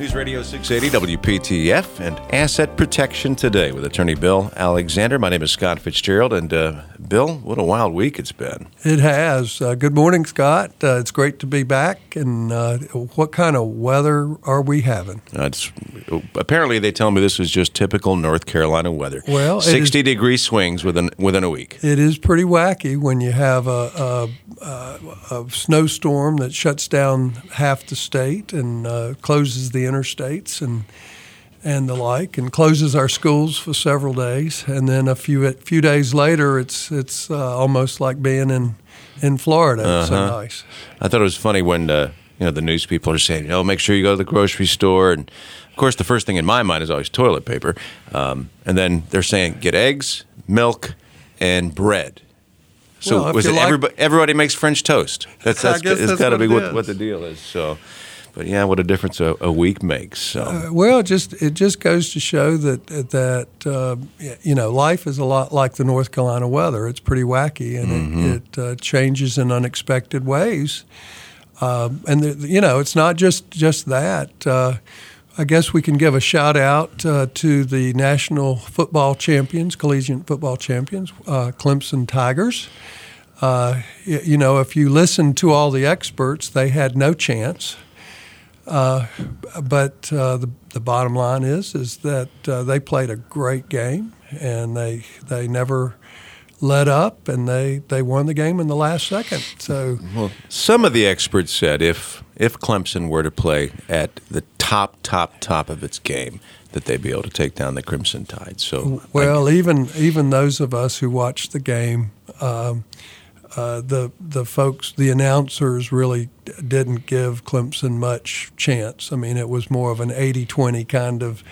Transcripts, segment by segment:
News Radio 680 WPTF and Asset Protection Today with attorney Bill Alexander. My name is Scott Fitzgerald, and uh, Bill, what a wild week it's been. It has. Uh, good morning, Scott. Uh, it's great to be back. And uh, what kind of weather are we having? Uh, apparently, they tell me this is just typical North Carolina weather. Well, 60 is, degree swings within within a week. It is pretty wacky when you have a, a, a snowstorm that shuts down half the state and uh, closes the interstates and and the like, and closes our schools for several days. And then a few a few days later, it's it's uh, almost like being in in Florida. Uh-huh. It's so nice. I thought it was funny when uh, you know the news people are saying, "Oh, make sure you go to the grocery store." And of course, the first thing in my mind is always toilet paper. Um, and then they're saying, "Get eggs, milk, and bread." So well, was it like, everybody, everybody makes French toast? That's that's, that's got to be what, what the deal is. So. But yeah, what a difference a, a week makes. So. Uh, well, it just it just goes to show that that uh, you know life is a lot like the North Carolina weather. It's pretty wacky and mm-hmm. it, it uh, changes in unexpected ways. Um, and the, you know, it's not just just that. Uh, I guess we can give a shout out uh, to the national football champions, collegiate football champions, uh, Clemson Tigers. Uh, you know, if you listen to all the experts, they had no chance. Uh, but uh, the, the bottom line is is that uh, they played a great game and they they never let up and they, they won the game in the last second. So well, some of the experts said if if Clemson were to play at the top top top of its game that they'd be able to take down the Crimson Tide. So well, I, even even those of us who watched the game. Um, uh, the the folks, the announcers really didn't give Clemson much chance. I mean, it was more of an 80-20 kind of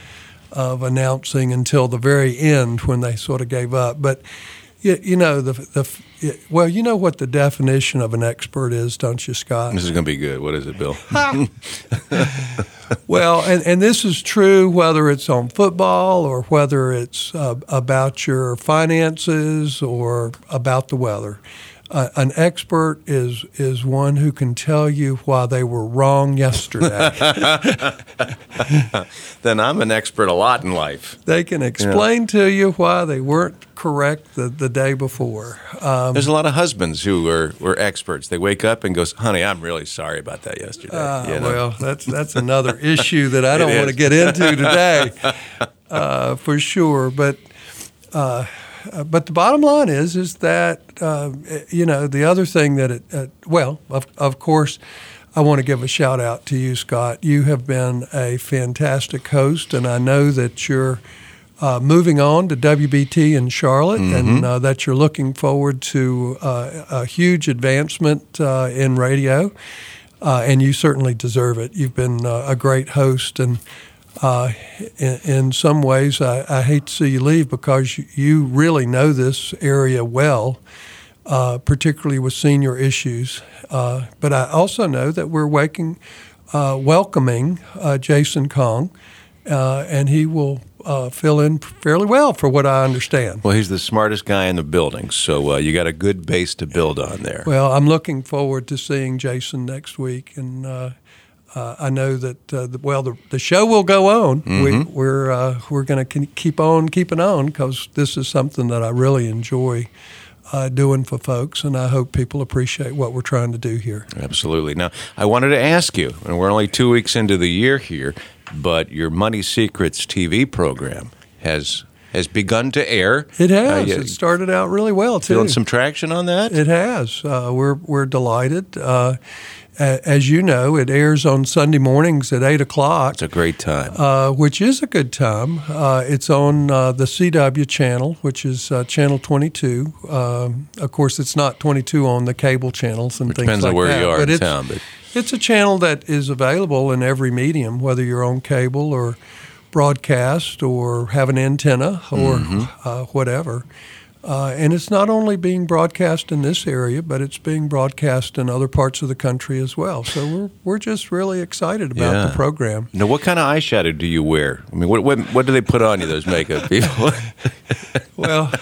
of announcing until the very end when they sort of gave up. But you, you know the the well, you know what the definition of an expert is, don't you, Scott? This is going to be good. What is it, Bill? well, and, and this is true whether it's on football or whether it's uh, about your finances or about the weather uh, an expert is is one who can tell you why they were wrong yesterday. then I'm an expert a lot in life. They can explain yeah. to you why they weren't correct the, the day before. Um, There's a lot of husbands who are were experts. They wake up and goes, "Honey, I'm really sorry about that yesterday." Uh, you know? Well, that's that's another issue that I don't want to get into today, uh, for sure. But uh, but the bottom line is is that uh, you know the other thing that it uh, well of of course I want to give a shout out to you Scott. You have been a fantastic host, and I know that you're. Uh, moving on to WBT in Charlotte, mm-hmm. and uh, that you're looking forward to a huge advancement in radio, and you certainly deserve it. You've been a great host, and uh, in, in, some ways, I, I, hate to see you leave because you, really know this area well, uh, particularly with senior issues. Uh, but I also know that we're waking, uh, welcoming uh, Jason Kong, uh, and he will fill in fairly well for what I understand. Well, he's the smartest guy in the building, so you got a good base to build on there. Well, I'm looking forward to seeing Jason next week, and uh, I know that uh, the, well the, the show will go on. Mm-hmm. We, we're uh, we're going to keep on keeping on because this is something that I really enjoy uh, doing for folks, and I hope people appreciate what we're trying to do here. Absolutely. Now, I wanted to ask you, and we're only two weeks into the year here, but your Money Secrets TV program has has begun to air. It has. Uh, it started out really well too. Feeling some traction on that. It has. Uh, we're we're delighted. Uh, as you know, it airs on Sunday mornings at 8 o'clock. It's a great time. Uh, which is a good time. Uh, it's on uh, the CW channel, which is uh, channel 22. Um, of course, it's not 22 on the cable channels and things depends like on where that. you are but in town. But it's a channel that is available in every medium, whether you're on cable or broadcast or have an antenna or mm-hmm. Uh, whatever. Uh, and it's not only being broadcast in this area, but it's being broadcast in other parts of the country as well. So we're, we're just really excited about yeah. the program. Now, what kind of eyeshadow do you wear? I mean, what, what, what do they put on you, those makeup people? well,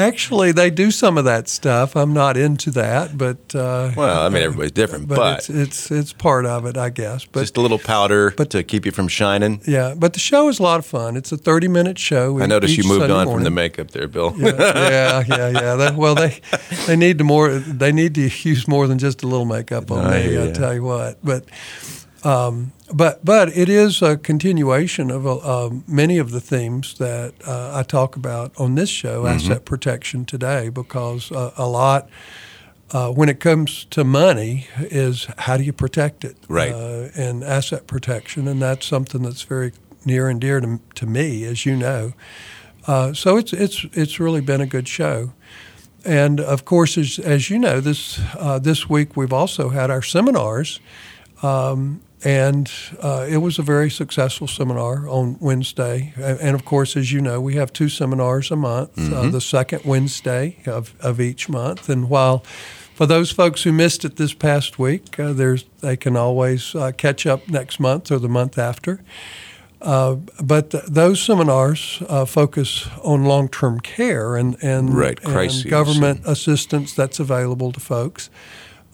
Actually, they do some of that stuff. I'm not into that, but uh, well, I mean, everybody's different, but, but it's, it's, it's part of it, I guess. But just a little powder, but to keep you from shining. Yeah, but the show is a lot of fun. It's a 30 minute show. I noticed you moved Sunday on morning. from the makeup there, Bill. yeah, yeah, yeah. yeah. Well, they they need to more. They need to use more than just a little makeup on I me. hear I tell you what, but. Um, but but it is a continuation of uh, many of the themes that uh, I talk about on this show, Mm-hmm. asset protection today, because uh, a lot uh, when it comes to money is how do you protect it, Right. Uh, and asset protection, and that's something that's very near and dear to, to me, as you know. Uh, so it's it's it's really been a good show. And of course, as, as you know, this uh, this week we've also had our seminars, um, and uh, it was a very successful seminar on Wednesday. And, of course, as you know, we have two seminars a month, uh, the second Wednesday of, of each month. And while for those folks who missed it this past week, uh, there's they can always uh, catch up next month or the month after. Uh, but th- those seminars uh, focus on long-term care and and, Right, and government assistance that's available to folks,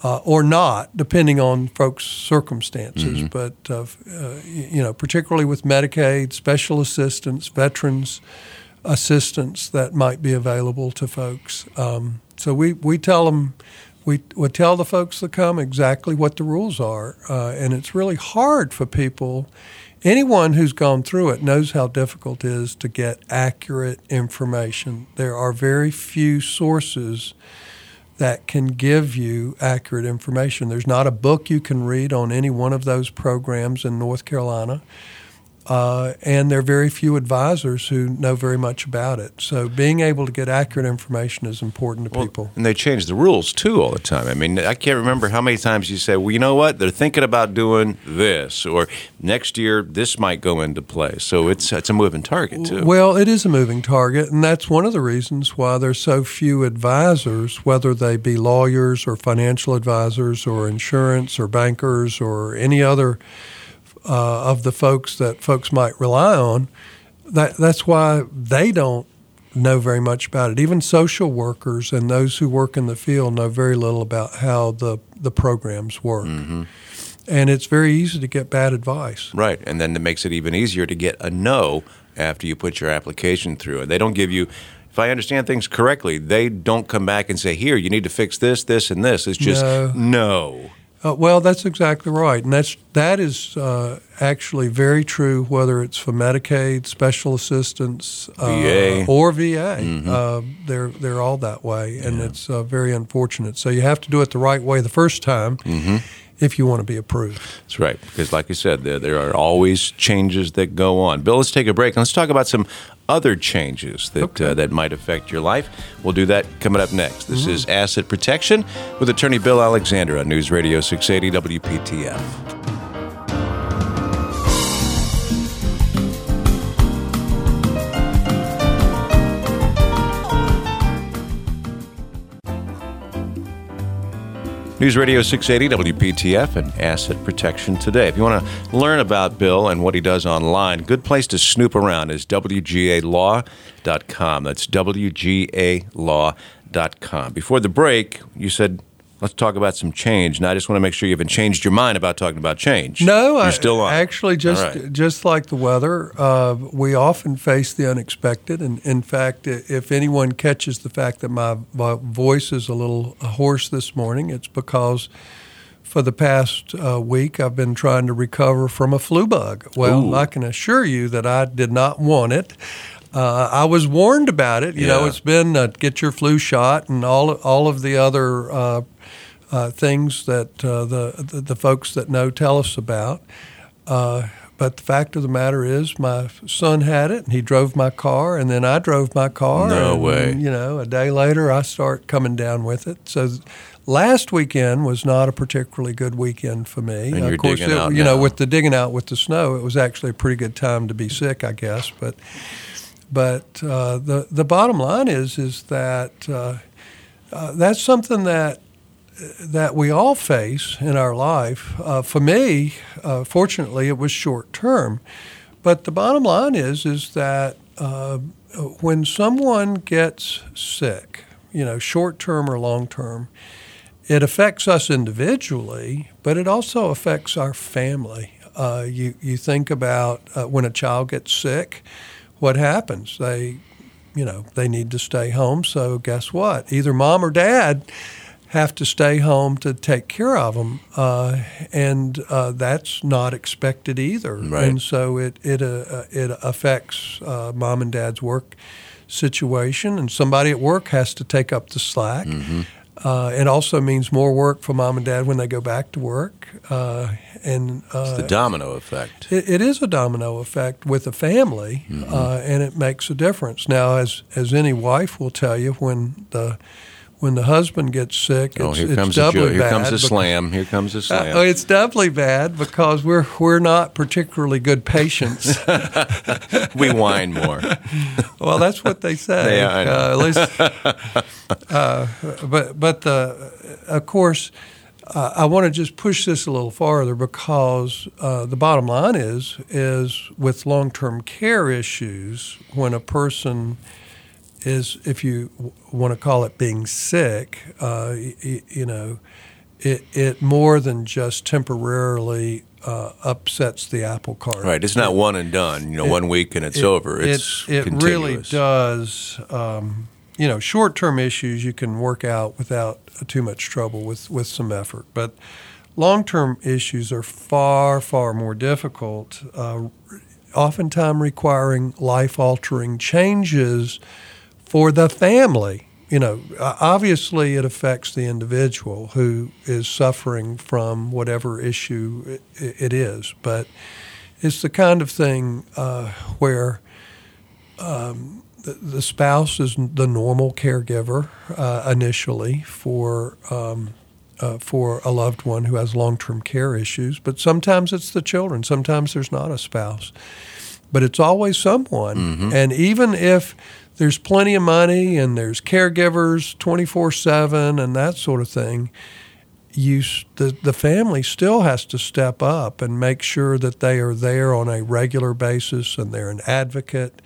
uh, or not, depending on folks' circumstances. Mm-hmm. But uh, uh, you know, particularly with Medicaid, special assistance, veterans assistance that might be available to folks. Um, so we, we tell them. We, we tell the folks that come exactly what the rules are, uh, and it's really hard for people anyone who's gone through it knows how difficult it is to get accurate information. There are very few sources that can give you accurate information. There's not a book you can read on any one of those programs in North Carolina. Uh, and there are very few advisors who know very much about it. So being able to get accurate information is important to people. And they change the rules too all the time. I mean, I can't remember how many times you say, "Well, you know what? They're thinking about doing this, or next year this might go into play." So it's it's a moving target too. Well, it is a moving target, and that's one of the reasons why there's so few advisors, whether they be lawyers or financial advisors or insurance or bankers or any other uh, of the folks that folks might rely on. That that's why they don't know very much about it. Even social workers and those who work in the field know very little about how the the programs work. And it's very easy to get bad advice. Right, and then it makes it even easier to get a no after you put your application through. And they don't give you. If I understand things correctly, they don't come back and say, "Here, you need to fix this, this, and this." It's just No. no. Uh, well, that's exactly right, and that's that is uh, actually very true. Whether it's for Medicaid, special assistance, uh, VA. or VA, uh, they're they're all that way, and it's uh, very unfortunate. So you have to do it the right way the first time if you want to be approved. That's right, because like you said, there, there are always changes that go on. Bill, let's take a break and let's talk about some other changes that Okay. uh, that might affect your life. We'll do that coming up next. This is Asset Protection with attorney Bill Alexander on News Radio 680 WPTF. News Radio 680 WPTF and Asset Protection Today. If you want to learn about Bill and what he does online, good place to snoop around is WGALaw.com. That's WGALaw.com. Before the break, you said, let's talk about some change. And I just want to make sure you haven't changed your mind about talking about change. No, You're I, still on. Actually, just right. just like the weather, uh, we often face the unexpected. And in fact, if anyone catches the fact that my, my voice is a little hoarse this morning, it's because for the past uh, week I've been trying to recover from a flu bug. Well, Ooh. I can assure you that I did not want it. Uh, I was warned about it. You know, it's been uh, get your flu shot and all all of the other uh, things that uh, the, the the folks that know tell us about. Uh, but the fact of the matter is, my son had it, and he drove my car, and then I drove my car. No and, way. You know, a day later, I start coming down with it. So. Last weekend was not a particularly good weekend for me. And you're of course, digging it- out you know, now. with the digging out with the snow, it was actually a pretty good time to be sick, I guess. But but uh, the the bottom line is is that uh, uh, that's something that that we all face in our life. Uh, for me, uh, fortunately, it was short term. But the bottom line is is that uh, when someone gets sick, you know, short term or long term, it affects us individually, but it also affects our family. Uh, you you think about uh, when a child gets sick, what happens? They, you know, they need to stay home. So guess what? Either mom or dad have to stay home to take care of them, uh, and uh, that's not expected either. Right. And so it it uh, it affects uh, mom and dad's work situation, and somebody at work has to take up the slack. Mm-hmm. Uh, it also means more work for mom and dad when they go back to work, uh, and it's the domino effect. it, it is a domino effect with a family, Mm-hmm. uh, and it makes a difference. Now, as as any wife will tell you, when the when the husband gets sick, Oh, it's, here it's comes a doubly jo- here bad. comes a because- slam. Here comes a Uh, slam. oh, it's doubly bad because we're we're not particularly good patients. we whine more. well, that's what they say. Yeah. Uh, at least, uh, but but the, of course, uh, I want to just push this a little farther because uh, the bottom line is is with long term care issues when a person is, if you w- want to call it being sick, uh, y- you know, it it more than just temporarily uh, upsets the apple cart. Right. It's not one and done. You know, It- one week and it's it- over. It's it, it really does. Um, you know, short-term issues you can work out without too much trouble with with some effort, but long-term issues are far far more difficult. Uh, oftentimes requiring life-altering changes for the family. You know, obviously it affects the individual who is suffering from whatever issue it, it is, but it's the kind of thing uh, where um, the, the spouse is the normal caregiver uh, initially for um, uh, for a loved one who has long-term care issues, but sometimes it's the children. Sometimes there's not a spouse, but it's always someone. And even if there's plenty of money and there's caregivers 24/7 and that sort of thing, you the the family still has to step up and make sure that they are there on a regular basis and they're an advocate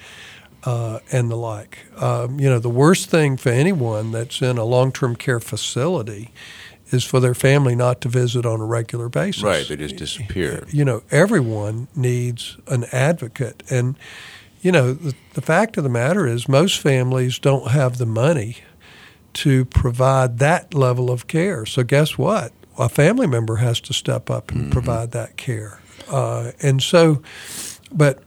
uh, and the like. Um, you know, the worst thing for anyone that's in a long-term care facility is for their family not to visit on a regular basis. Right. They just disappear. You know, everyone needs an advocate, and you know, the, the fact of the matter is, most families don't have the money to provide that level of care. So, guess what? A family member has to step up and provide that care. Uh, and so, but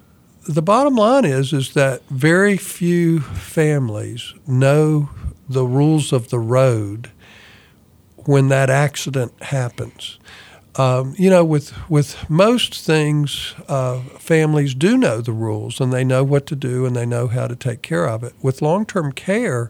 the bottom line is, is that very few families know the rules of the road when that accident happens. Um, you know, with with most things, uh, families do know the rules and they know what to do and they know how to take care of it. With long term care,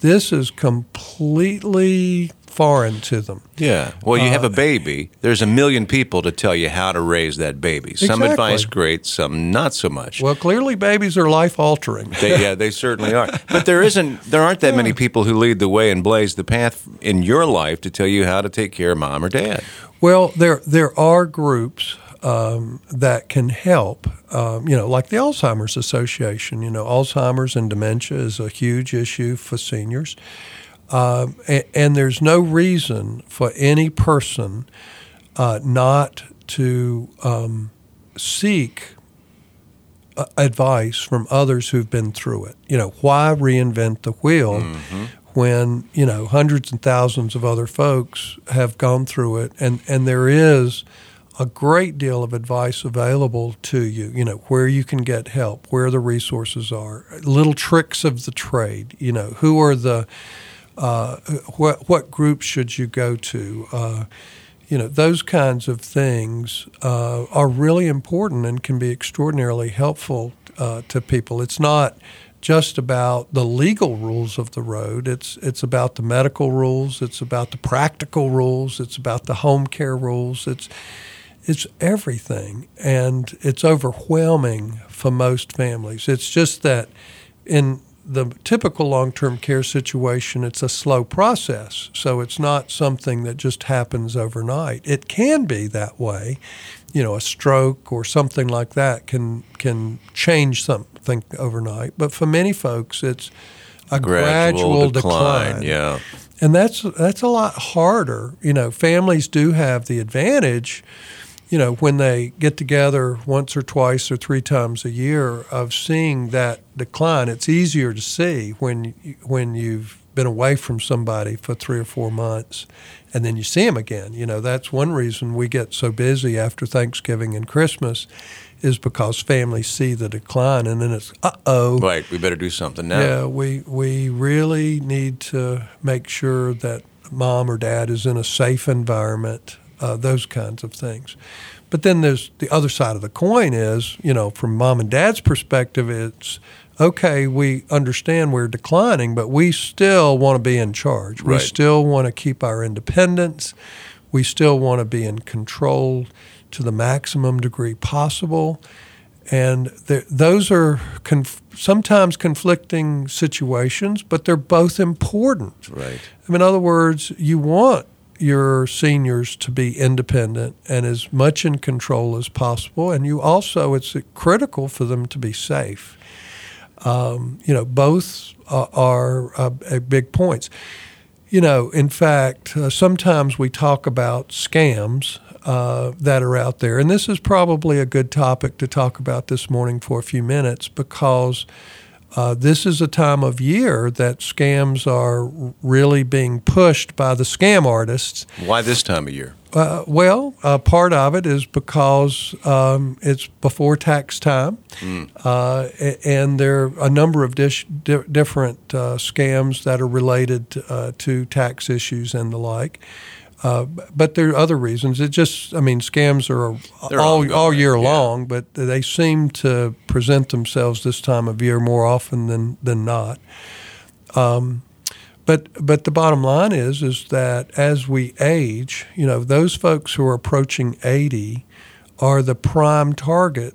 this is completely foreign to them. Yeah. Well, you Uh, have a baby. There's a million people to tell you how to raise that baby. Some Exactly. advice great, some not so much. Well, clearly, babies are life altering. They, yeah, they certainly are. But there isn't. There aren't that many people who lead the way and blaze the path in your life to tell you how to take care of mom or dad. Well, there there are groups um, that can help. Um, you know, like the Alzheimer's Association. You know, Alzheimer's and dementia is a huge issue for seniors, um, and, and there's no reason for any person uh, not to um, seek uh, advice from others who've been through it. You know, why reinvent the wheel when you know hundreds and thousands of other folks have gone through it, and and there is a great deal of advice available to you. You know, where you can get help, where the resources are, little tricks of the trade. You know, who are the uh, what what groups should you go to? Uh, you know, those kinds of things uh, are really important and can be extraordinarily helpful uh, to people. It's not just about the legal rules of the road. It's it's about the medical rules. It's about the practical rules. It's about the home care rules. It's it's everything, and it's overwhelming for most families. It's just that in the typical long-term care situation, it's a slow process. So it's not something that just happens overnight. It can be that way you know, a stroke or something like that can can change something overnight. But for many folks, it's a gradual, gradual decline. decline. Yeah, and that's that's a lot harder. You know, families do have the advantage. You know, when they get together once or twice or three times a year, of seeing that decline, it's easier to see when when you've been away from somebody for three or four months and then you see them again. You know, that's one reason we get so busy after Thanksgiving and Christmas is because families see the decline and then it's uh oh. Right, we better do something now. Yeah, we we really need to make sure that mom or dad is in a safe environment, uh, those kinds of things. But then there's the other side of the coin is, you know, from mom and dad's perspective, it's okay, we understand we're declining, but we still want to be in charge. Right. We still want to keep our independence. We still want to be in control to the maximum degree possible. And those are conf- sometimes conflicting situations, but they're both important. Right. I mean, in other words, you want your seniors to be independent and as much in control as possible, and you also it's critical for them to be safe. Um, you know, both uh, are uh, big points. You know, in fact, uh, sometimes we talk about scams uh, that are out there, and this is probably a good topic to talk about this morning for a few minutes because uh, this is a time of year that scams are really being pushed by the scam artists. Why this time of year? Uh, well, uh, part of it is because um, it's before tax time, mm. uh, and there are a number of dish, di- different uh, scams that are related uh, to tax issues and the like. Uh, but there are other reasons. It just, I mean, scams are They're all all year yeah. long, but they seem to present themselves this time of year more often than than not. Um, but but the bottom line is is that as we age, you know, those folks who are approaching eighty are the prime target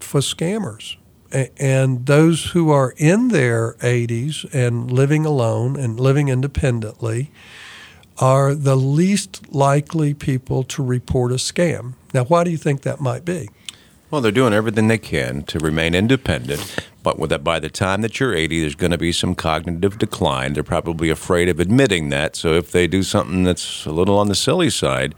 for scammers. And those who are in their 80s and living alone and living independently, are the least likely people to report a scam. Now, why do you think that might be? Well, they're doing everything they can to remain independent, that, by the time that you're 80, there's going to be some cognitive decline. They're probably afraid of admitting that. So if they do something that's a little on the silly side,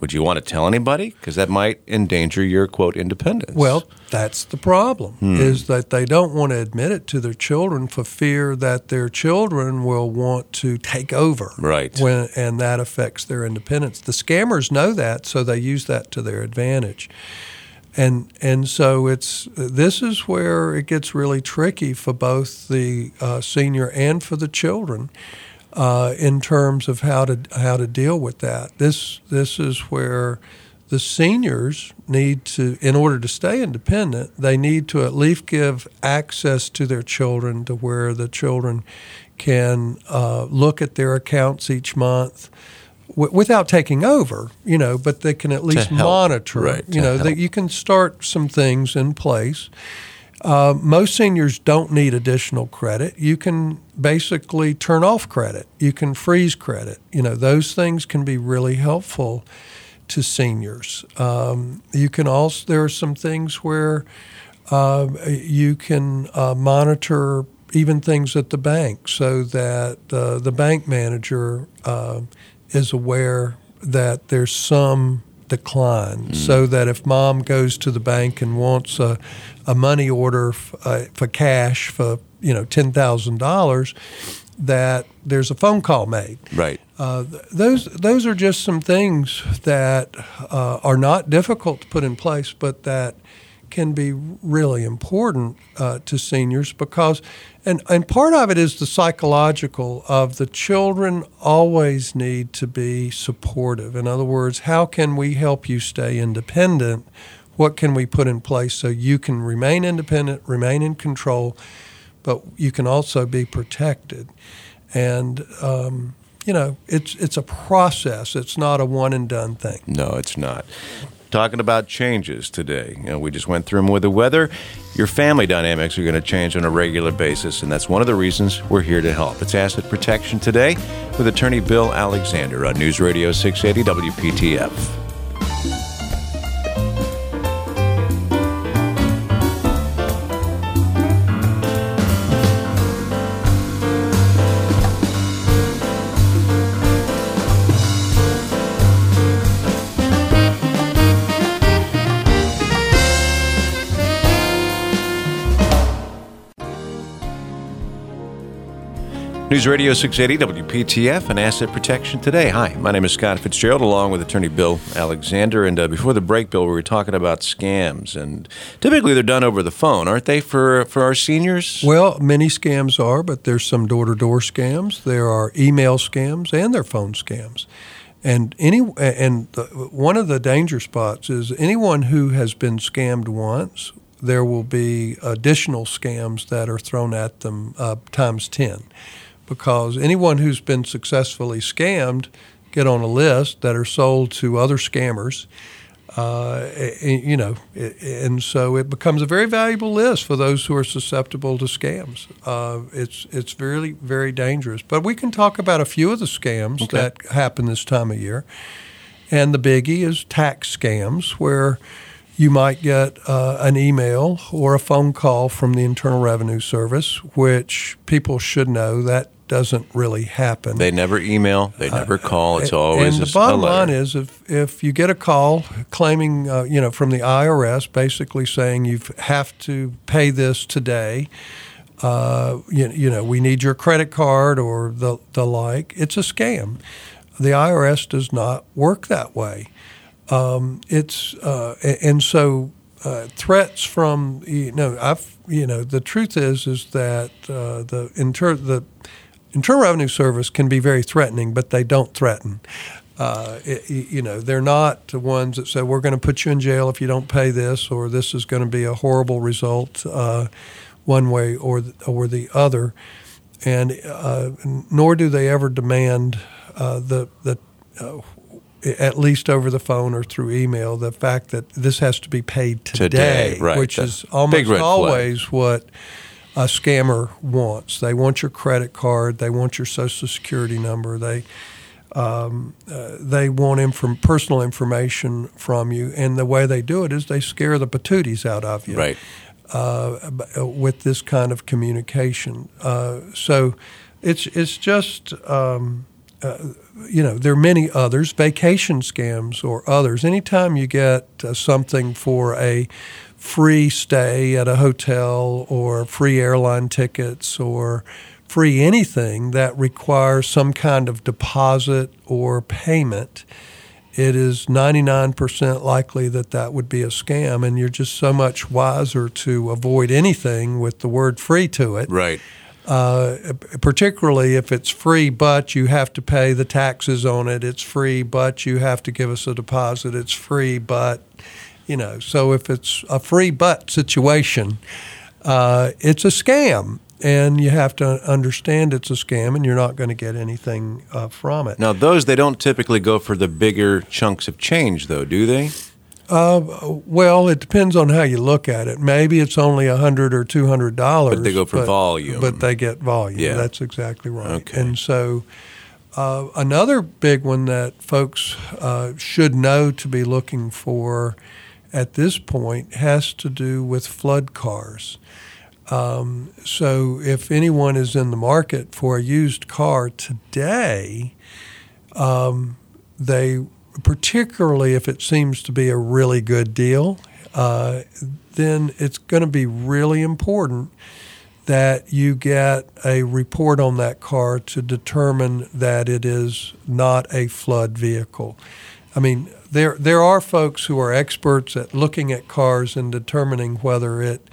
would you want to tell anybody? Because that might endanger your quote independence. Well, that's the problem hmm. is that they don't want to admit it to their children for fear that their children will want to take over. Right. When, and that affects their independence. The scammers know that, so they use that to their advantage. And and so it's this is where it gets really tricky for both the uh, senior and for the children uh, in terms of how to how to deal with that. This this is where the seniors need to, in order to stay independent, they need to at least give access to their children to where the children can uh, look at their accounts each month w- without taking over, you know, but they can at least monitor. Right, you know, that you can start some things in place. Uh, most seniors don't need additional credit. You can basically turn off credit. You can freeze credit. You know, those things can be really helpful to seniors. Um, you can also, there are some things where uh, you can uh, monitor even things at the bank so that uh, the bank manager uh, is aware that there's some decline mm. so that if mom goes to the bank and wants a, a money order f- uh, for cash for you know ten thousand dollars, that there's a phone call made. Right. Uh, those those are just some things that uh, are not difficult to put in place, but that can be really important uh, to seniors because, and, and part of it is the psychological of the children always need to be supportive. In other words, how can we help you stay independent? What can we put in place so you can remain independent, remain in control, but you can also be protected? And um, you know, it's it's a process. It's not a one and done thing. No, it's not talking about changes today. You know, we just went through them with the weather. Your family dynamics are going to change on a regular basis, and that's one of the reasons we're here to help. It's Asset Protection Today with attorney Bill Alexander on News Radio 680 WPTF. News Radio 680 WPTF and Asset Protection Today. Hi, my name is Scott Fitzgerald, along with Attorney Bill Alexander. And uh, before the break, Bill, we were talking about scams, and typically they're done over the phone, aren't they, for for our seniors? Well, many scams are, but there's some door-to-door scams. There are email scams, and there are phone scams. And any and the, one of the danger spots is anyone who has been scammed once. There will be additional scams that are thrown at them uh, times ten because anyone who's been successfully scammed get on a list that are sold to other scammers. Uh, you know, and so it becomes a very valuable list for those who are susceptible to scams. Uh, it's it's very very dangerous. But we can talk about a few of the scams okay. that happen this time of year, and the biggie is tax scams, where you might get uh, an email or a phone call from the Internal Revenue Service, which people should know that doesn't really happen. They never email. They never call. It's always and the bottom line is if if you get a call claiming uh, you know from the IRS basically saying you have to pay this today. Uh, you, you know, we need your credit card or the, the like. It's a scam. The IRS does not work that way. Um, it's uh, and so uh, threats from you know I've you know the truth is is that uh, the inter the Internal Revenue Service can be very threatening, but they don't threaten. Uh, it, you know, they're not the ones that say we're going to put you in jail if you don't pay this, or this is going to be a horrible result, uh, one way or the, or the other. And uh, nor do they ever demand uh, the the uh, at least over the phone or through email the fact that this has to be paid today, today right. which is almost always flag. what a scammer wants. They want your credit card. They want your social security number. They um, uh, they want inf- personal information from you, and the way they do it is they scare the patooties out of you. Right. Uh, with this kind of communication, uh, so it's it's just um, uh, you know there are many others, vacation scams or others. Anytime you get uh, something for a free stay at a hotel or free airline tickets or free anything that requires some kind of deposit or payment, it is 99% likely that that would be a scam. And you're just so much wiser to avoid anything with the word free to it. Right. Uh, particularly if it's free, but you have to pay the taxes on it. It's free, but you have to give us a deposit. It's free, but you know, so if it's a free butt situation, uh, it's a scam. And you have to understand it's a scam, and you're not going to get anything uh, from it. Now, those they don't typically go for the bigger chunks of change, though, do they? Uh, well, it depends on how you look at it. Maybe it's only a hundred or two hundred dollars, but they go for but, volume. But they get volume. Yeah. that's exactly right. Okay. And so, uh, another big one that folks uh, should know to be looking for at this point has to do with flood cars. Um, so if anyone is in the market for a used car today, um, they particularly if it seems to be a really good deal, uh, then it's going to be really important that you get a report on that car to determine that it is not a flood vehicle. I mean, there there are folks who are experts at looking at cars and determining whether it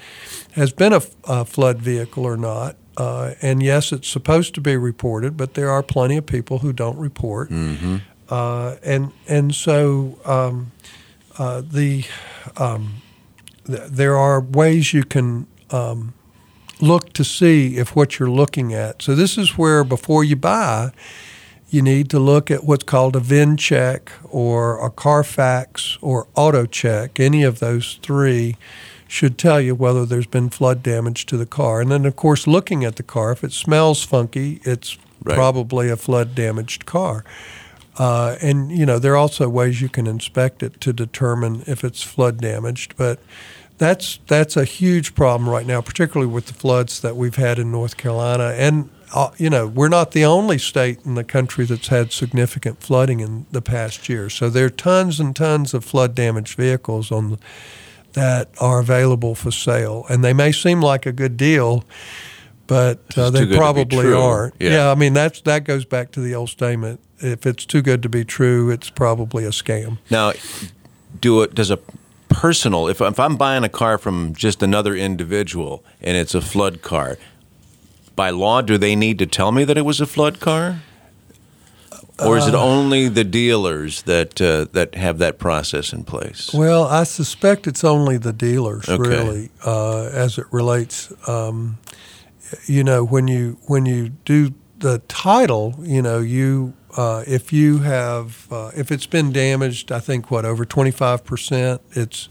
has been a, a flood vehicle or not. Uh, and yes, it's supposed to be reported, but there are plenty of people who don't report. Mm-hmm. Uh, and and so um, uh, the um, th- there are ways you can um, look to see if what you're looking at. So this is where before you buy you need to look at what's called a VIN check or a Carfax or auto check. Any of those three should tell you whether there's been flood damage to the car. And then, of course, looking at the car, if it smells funky, it's right. probably a flood damaged car. Uh, and you know there are also ways you can inspect it to determine if it's flood damaged, but that's that's a huge problem right now, particularly with the floods that we've had in North Carolina and uh, you know, we're not the only state in the country that's had significant flooding in the past year. So there are tons and tons of flood damaged vehicles on the, that are available for sale, and they may seem like a good deal, but uh, It's too good to they probably aren't. Yeah. I mean that's that goes back to the old statement: if it's too good to be true, it's probably a scam. Now, do it. Does a personal if if I'm buying a car from just another individual and it's a flood car, by law, do they need to tell me that it was a flood car? Or is it Uh, only the dealers that uh, that have that process in place? Well, I suspect it's only the dealers, Okay. really, uh, as it relates. Um, you know, when you when you do the title, you know, you uh, if you have uh, if it's been damaged, I think what over twenty five percent, it's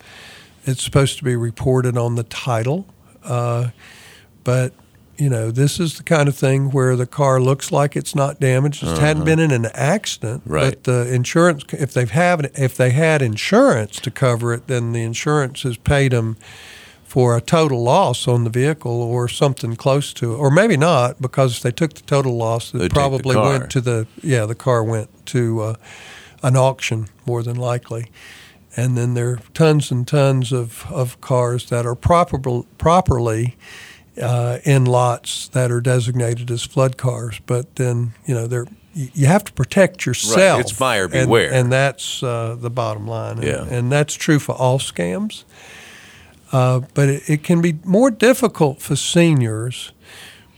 it's supposed to be reported on the title, uh, but. You know, this is the kind of thing where the car looks like it's not damaged. It hadn't been in an accident, Uh-huh. Right. but the insurance, if they've have, if they had insurance to cover it, then the insurance has paid them for a total loss on the vehicle or something close to it, or maybe not, because if they took the total loss, They'd it the probably went to the yeah, the car went to uh, an auction more than likely. And then there are tons and tons of, of cars that are proper, properly uh, in lots that are designated as flood cars. But then, you know, they're, you have to protect yourself. It's buyer And- beware. And, that's uh, the bottom line. And, Yeah. and that's true for all scams. Uh, but it, it can be more difficult for seniors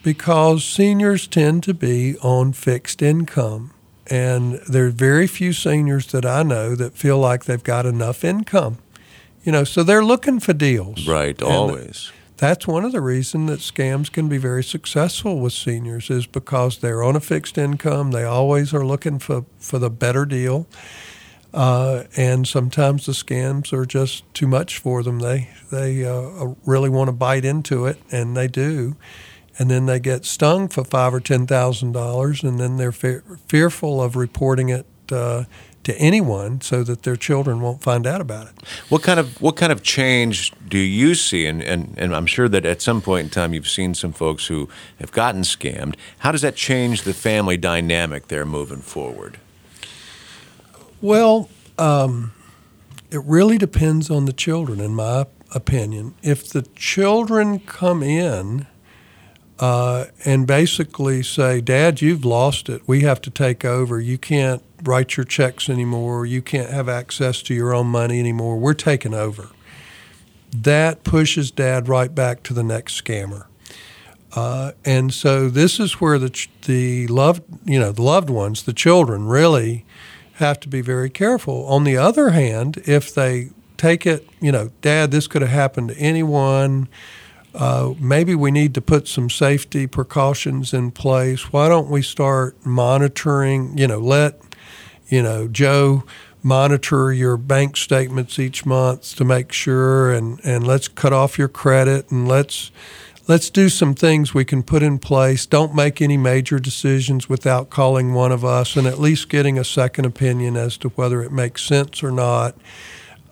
because seniors tend to be on fixed income. And there are very few seniors that I know that feel like they've got enough income. You know, so they're looking for deals. Right, And always. That's one of the reasons that scams can be very successful with seniors is because they're on a fixed income. They always are looking for, for the better deal. Uh, and sometimes the scams are just too much for them. They they uh, really want to bite into it, and they do, and then they get stung for five or ten thousand dollars, and then they're fe- fearful of reporting it uh, to anyone so that their children won't find out about it. What kind of what kind of change do you see? And, and and I'm sure that at some point in time you've seen some folks who have gotten scammed. How does that change the family dynamic there moving forward? Well, um, it really depends on the children, in my opinion. If the children come in uh, and basically say, Dad, you've lost it. We have to take over. You can't write your checks anymore. You can't have access to your own money anymore. We're taking over. That pushes Dad right back to the next scammer. Uh, and so this is where the the loved you know the loved ones, the children, really have to be very careful. On the other hand, if they take it, you know, Dad, this could have happened to anyone. Uh, maybe we need to put some safety precautions in place. Why don't we start monitoring? You know, let you know Joe monitor your bank statements each month to make sure, and and let's cut off your credit, and let's let's do some things we can put in place. Don't make any major decisions without calling one of us and at least getting a second opinion as to whether it makes sense or not.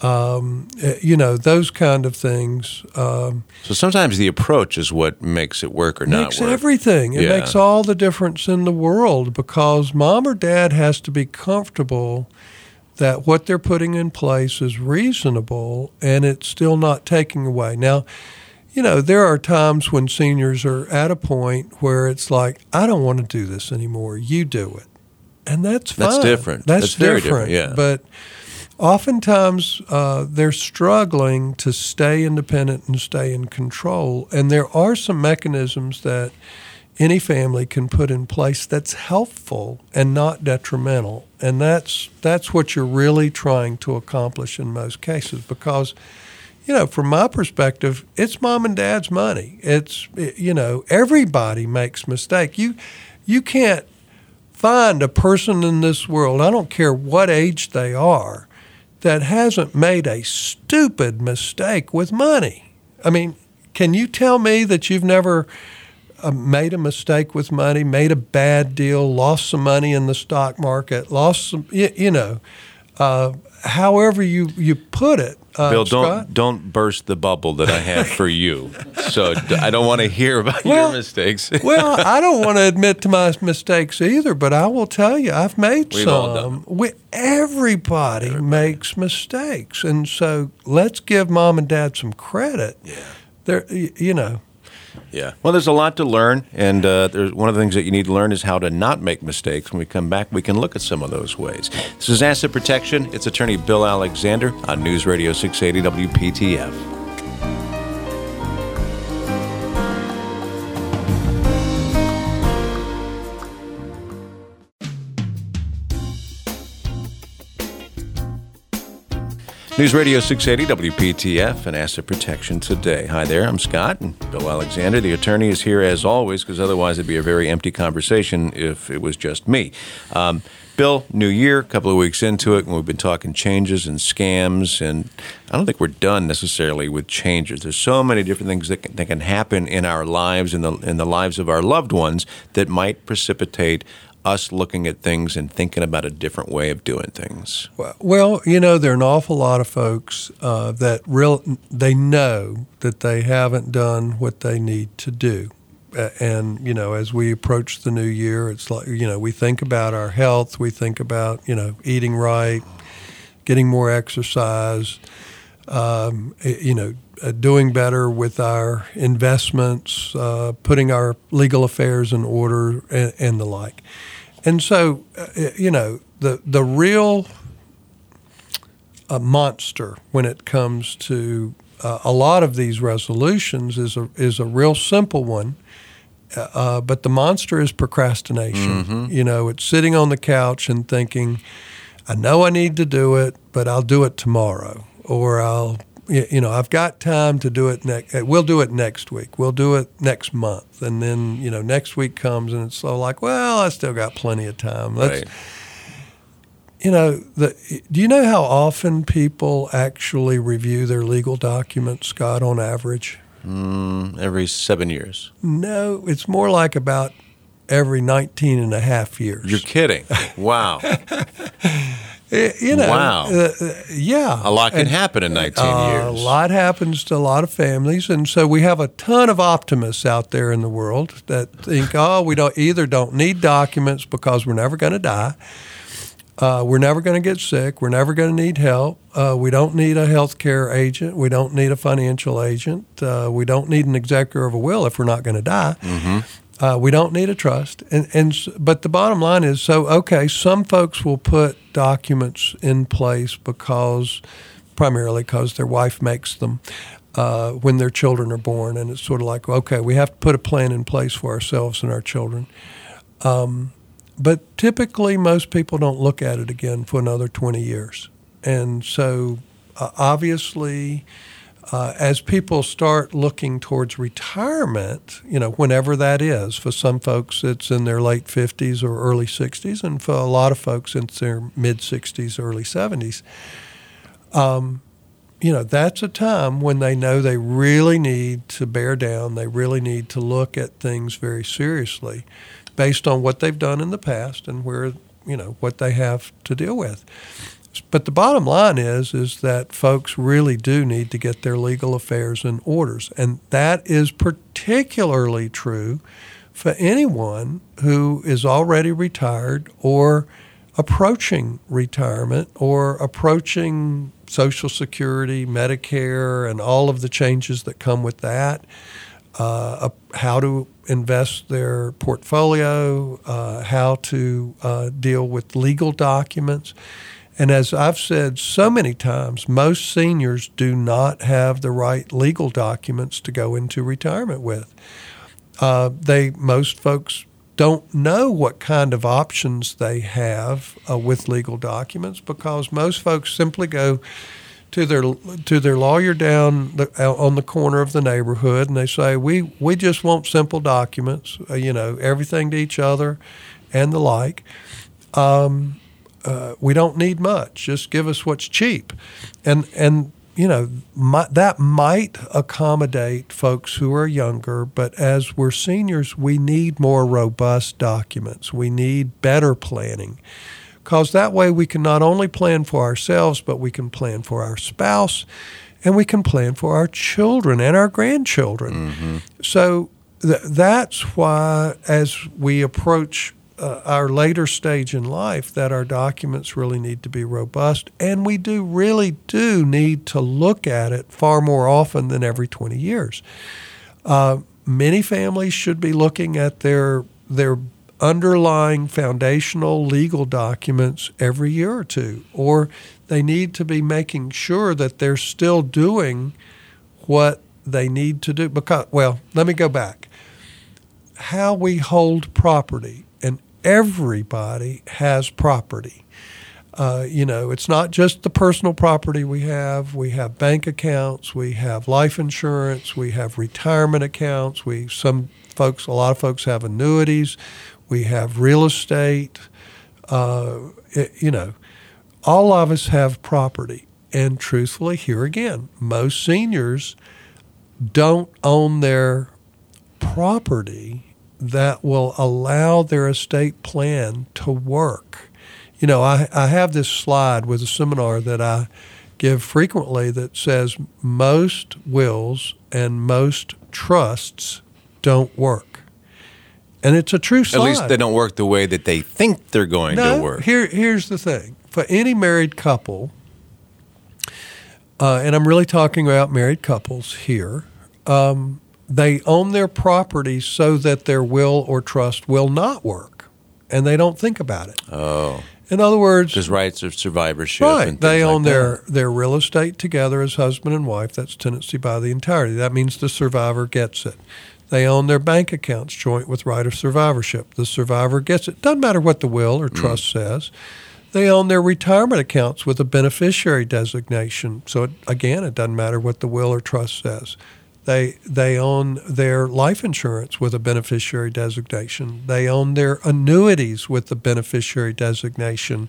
Um, eh, you know, those kind of things. Um, So sometimes the approach is what makes it work or not makes work. everything. It Yeah. makes all the difference in the world because mom or dad has to be comfortable that what they're putting in place is reasonable and it's still not taking away. Now, you know, there are times when seniors are at a point where it's like, I don't want to do this anymore. You do it. And that's fine. That's different. That's, That's very different, yeah. But oftentimes uh, they're struggling to stay independent and stay in control. And there are some mechanisms that any family can put in place that's helpful and not detrimental. And that's that's what you're really trying to accomplish in most cases because you know, from my perspective, it's mom and dad's money. It's you know, everybody makes mistake. You you can't find a person in this world, I don't care what age they are, that hasn't made a stupid mistake with money. I mean, can you tell me that you've never uh, made a mistake with money, made a bad deal, lost some money in the stock market, lost some, you, you know, uh, however you, you put it. Uh, Bill, don't Scott? don't burst the bubble that I had for you. So I don't want to hear about Well- your mistakes. well, I don't want to admit to my mistakes either, but I will tell you, I've made We've some. all done We, everybody, makes mistakes, and so let's give mom and dad some credit. yeah. They're, you know, Yeah. Well, there's a lot to learn, and uh, there's one of the things that you need to learn is how to not make mistakes. When we come back, we can look at some of those ways. This is Asset Protection. It's attorney Bill Alexander on News Radio 680 WPTF. News Radio 680 WPTF and Asset Protection Today. Hi there, I'm Scott, and Bill Alexander, the attorney, is here as always because otherwise it'd be a very empty conversation if it was just me. Um, Bill, new year, a couple of weeks into it, and we've been talking changes and scams, and I don't think we're done necessarily with changes. There's so many different things that can, that can happen in our lives, in the in the lives of our loved ones, that might precipitate us looking at things and thinking about a different way of doing things? Well, you know, there are an awful lot of folks uh, that real they know that they haven't done what they need to do. and you know, as we approach the new year, it's like you know, we think about our health, we think about you know, eating right, getting more exercise, um, you know, uh, doing better with our investments, uh, putting our legal affairs in order, and, and the like. And so, uh, you know, the the real uh, monster when it comes to uh, a lot of these resolutions is a is a real simple one. Uh, uh but the monster is procrastination. Mm-hmm. You know, it's sitting on the couch and thinking, I know I need to do it, but I'll do it tomorrow, or I'll you know, I've got time to do it next. Uh, we'll do it next week. We'll do it next month, and then you know, next week comes, and it's so like, well, I still got plenty of time. Let's, right. You know, the, do you know how often people actually review their legal documents, Scott, on average? Mm, every seven years. No, it's more like about every 19 and a half years. You're kidding. Wow. Eh, you know, wow. Uh, yeah. A lot can and, happen in 19 uh, years. A lot happens to a lot of families. And so we have a ton of optimists out there in the world that think, oh, we don't either don't need documents because we're never going to die. Uh, we're never going to get sick. We're never going to need help. Uh, we don't need a health care agent. We don't need a financial agent. Uh, we don't need an executor of a will if we're not going to die. Mm-hmm. Uh, we don't need a trust, and and but the bottom line is so okay. Some folks will put documents in place because primarily because their wife makes them uh, when their children are born, and it's sort of like okay, we have to put a plan in place for ourselves and our children. Um, but typically, most people don't look at it again for another twenty years, and so uh, obviously uh, as people start looking towards retirement, you know, whenever that is, for some folks it's in their late 50s or early 60s, and for a lot of folks it's their mid 60s, early 70s. Um, you know, that's a time when they know they really need to bear down, they really need to look at things very seriously based on what they've done in the past and where, you know, what they have to deal with. But the bottom line is is that folks really do need to get their legal affairs in orders, and that is particularly true for anyone who is already retired or approaching retirement or approaching Social Security, Medicare, and all of the changes that come with that. Uh, how to invest their portfolio, uh, how to uh, deal with legal documents. And as I've said so many times, most seniors do not have the right legal documents to go into retirement with. Uh, they most folks don't know what kind of options they have uh, with legal documents because most folks simply go to their to their lawyer down the, on the corner of the neighborhood and they say we we just want simple documents, uh, you know, everything to each other, and the like. Um, uh, we don't need much. Just give us what's cheap, and and you know my, that might accommodate folks who are younger. But as we're seniors, we need more robust documents. We need better planning, because that way we can not only plan for ourselves, but we can plan for our spouse, and we can plan for our children and our grandchildren. Mm-hmm. So th- that's why, as we approach uh, our later stage in life that our documents really need to be robust and we do really do need to look at it far more often than every 20 years uh, many families should be looking at their their underlying foundational legal documents every year or two, or they need to be making sure that they're still doing what they need to do. Because, well, let me go back. How we hold property, everybody has property. Uh, you know, it's not just the personal property we have. We have bank accounts, we have life insurance, we have retirement accounts. We some folks, a lot of folks have annuities. We have real estate. Uh, it, you know, all of us have property. And truthfully, here again, most seniors don't own their property that will allow their estate plan to work. You know, I, I have this slide with a seminar that I give frequently that says most wills and most trusts don't work. And it's a true slide. At least they don't work the way that they think they're going no, to work. Here, here's the thing for any married couple, uh, and I'm really talking about married couples here, um, they own their property so that their will or trust will not work, and they don't think about it. Oh. In other words, there's rights of survivorship. Right. they own like their, their real estate together as husband and wife. That's tenancy by the entirety. That means the survivor gets it. They own their bank accounts joint with right of survivorship. The survivor gets it. Doesn't matter what the will or trust mm. says. They own their retirement accounts with a beneficiary designation. So, it, again, it doesn't matter what the will or trust says. They, they own their life insurance with a beneficiary designation. They own their annuities with the beneficiary designation.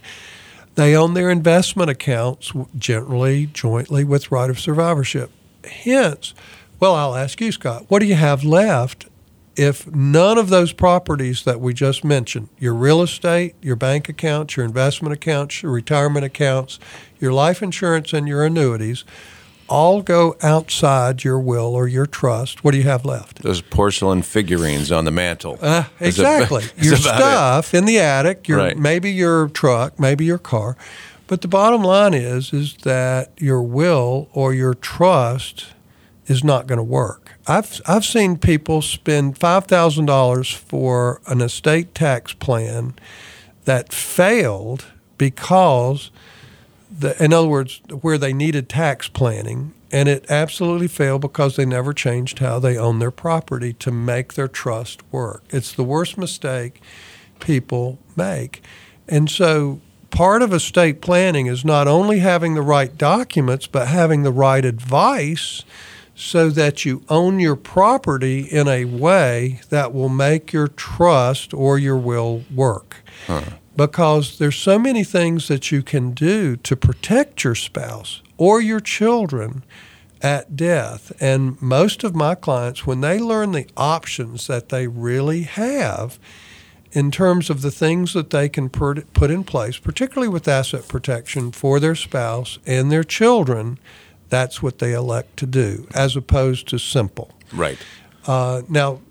They own their investment accounts, generally jointly with right of survivorship. Hence, well, I'll ask you, Scott, what do you have left if none of those properties that we just mentioned, your real estate, your bank accounts, your investment accounts, your retirement accounts, your life insurance, and your annuities, all go outside your will or your trust, what do you have left? Those porcelain figurines on the mantle. Uh, exactly. your stuff it. in the attic, your right. maybe your truck, maybe your car. But the bottom line is is that your will or your trust is not going to work. I've I've seen people spend five thousand dollars for an estate tax plan that failed because the, in other words, where they needed tax planning, and it absolutely failed because they never changed how they own their property to make their trust work. It's the worst mistake people make. And so part of estate planning is not only having the right documents, but having the right advice so that you own your property in a way that will make your trust or your will work. Huh because there's so many things that you can do to protect your spouse or your children at death. And most of my clients, when they learn the options that they really have in terms of the things that they can put in place, particularly with asset protection for their spouse and their children, that's what they elect to do, as opposed to simple. Right. Uh, now,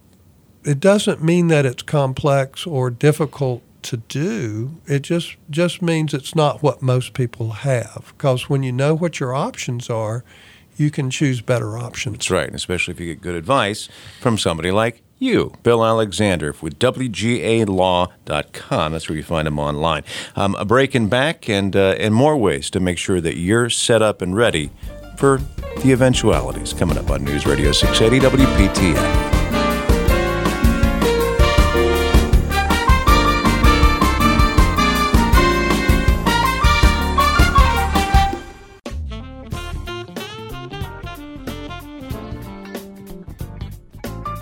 it doesn't mean that it's complex or difficult to do. It just just means it's not what most people have. Because when you know what your options are, you can choose better options. That's right, and especially if you get good advice from somebody like you, Bill Alexander, with WGALaw.com. That's where you find him online. Um, a break and back and, uh, and more ways to make sure that you're set up and ready for the eventualities coming up on News Radio 680 WPTF.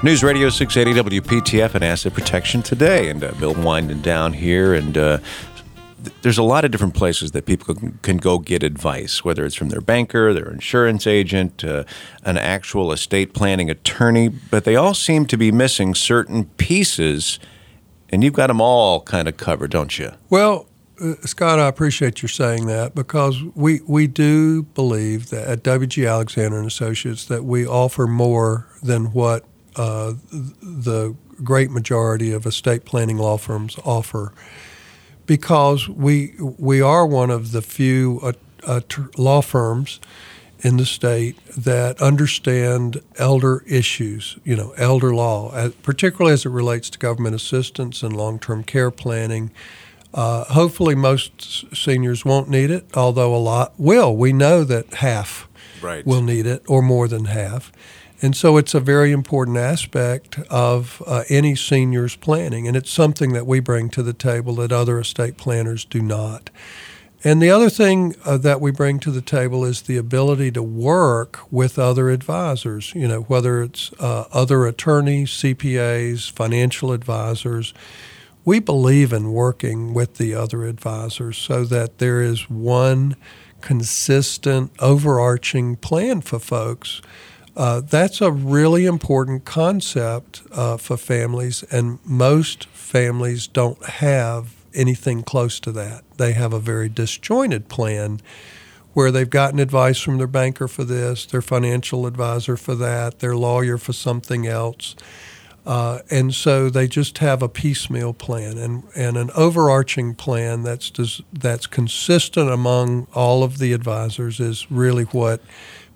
News Radio 680 WPTF and Asset Protection today. And uh, Bill winding down here. And uh, th- there's a lot of different places that people can, can, go get advice, whether it's from their banker, their insurance agent, uh, an actual estate planning attorney. But they all seem to be missing certain pieces. And you've got them all kind of covered, don't you? Well, uh, Scott, I appreciate you saying that because we, we do believe that at WG Alexander and Associates that we offer more than what uh, the great majority of estate planning law firms offer because we we are one of the few uh, uh, law firms in the state that understand elder issues, you know, elder law, particularly as it relates to government assistance and long term care planning. Uh, hopefully, most seniors won't need it, although a lot will. We know that half right. will need it, or more than half. And so it's a very important aspect of uh, any senior's planning, and it's something that we bring to the table that other estate planners do not. And the other thing uh, that we bring to the table is the ability to work with other advisors, you know, whether it's uh, other attorneys, CPAs, financial advisors. We believe in working with the other advisors so that there is one consistent, overarching plan for folks. Uh, that's a really important concept uh, for families, and most families don't have anything close to that. They have a very disjointed plan where they've gotten advice from their banker for this, their financial advisor for that, their lawyer for something else. Uh, and so they just have a piecemeal plan and, and an overarching plan that's that's consistent among all of the advisors is really what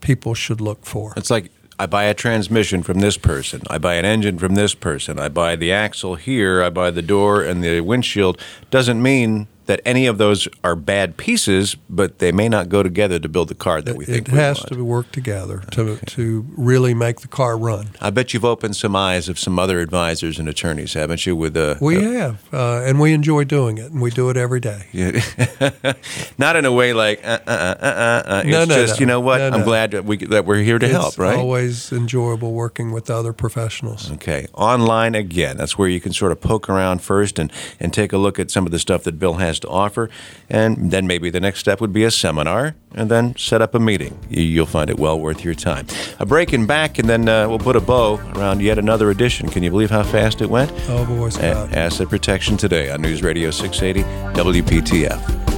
people should look for. It's like I buy a transmission from this person. I buy an engine from this person. I buy the axle here. I buy the door and the windshield. Doesn't mean that any of those are bad pieces, but they may not go together to build the car that we it, think it has want. to work together to okay. to really make the car run. I bet you've opened some eyes of some other advisors and attorneys, haven't you? With uh, we uh, have, uh, and we enjoy doing it, and we do it every day. Yeah. not in a way like uh, uh, uh, uh, uh. It's no, no, just no. you know what? No, I'm glad that we that we're here to it's help. Right? Always enjoyable working with other professionals. Okay, online again. That's where you can sort of poke around first and and take a look at some of the stuff that Bill has to offer. And then maybe the next step would be a seminar and then set up a meeting. You'll find it well worth your time. A break and back, and then uh, we'll put a bow around yet another edition. Can you believe how fast it went? Oh, boy, Scott. A- Asset Protection Today on News Radio 680 WPTF.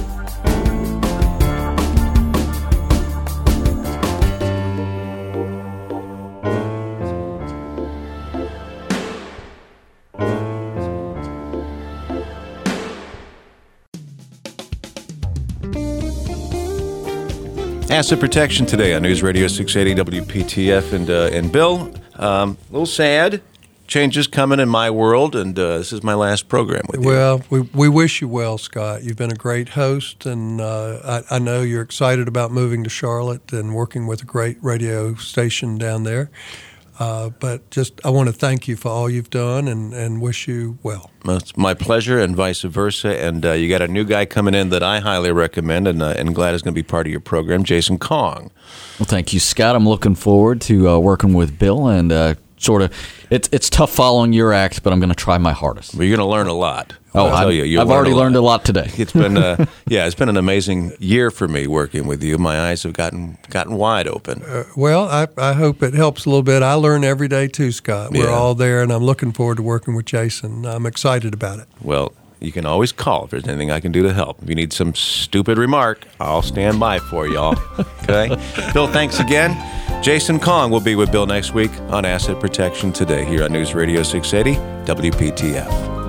Asset protection today on News Radio 680 WPTF. And, uh, and Bill, um, a little sad. Changes coming in my world, and uh, this is my last program with you. Well, we, we wish you well, Scott. You've been a great host, and uh, I, I know you're excited about moving to Charlotte and working with a great radio station down there. Uh, but just I want to thank you for all you've done and, and wish you well. well it's my pleasure, and vice versa. And uh, you got a new guy coming in that I highly recommend, and, uh, and glad is going to be part of your program, Jason Kong. Well, thank you, Scott. I'm looking forward to uh, working with Bill and uh, sort of it's it's tough following your act, but I'm going to try my hardest. Well, you're going to learn a lot. Oh, I'll tell you, I've already a learned a lot today. It's been uh, yeah, it's been an amazing year for me working with you. My eyes have gotten gotten wide open. Uh, well, I, I hope it helps a little bit. I learn every day too, Scott. We're yeah. all there, and I'm looking forward to working with Jason. I'm excited about it. Well, you can always call if there's anything I can do to help. If you need some stupid remark, I'll stand by for y'all. Okay, Bill, thanks again. Jason Kong will be with Bill next week on Asset Protection Today here on News Radio 680 WPTF.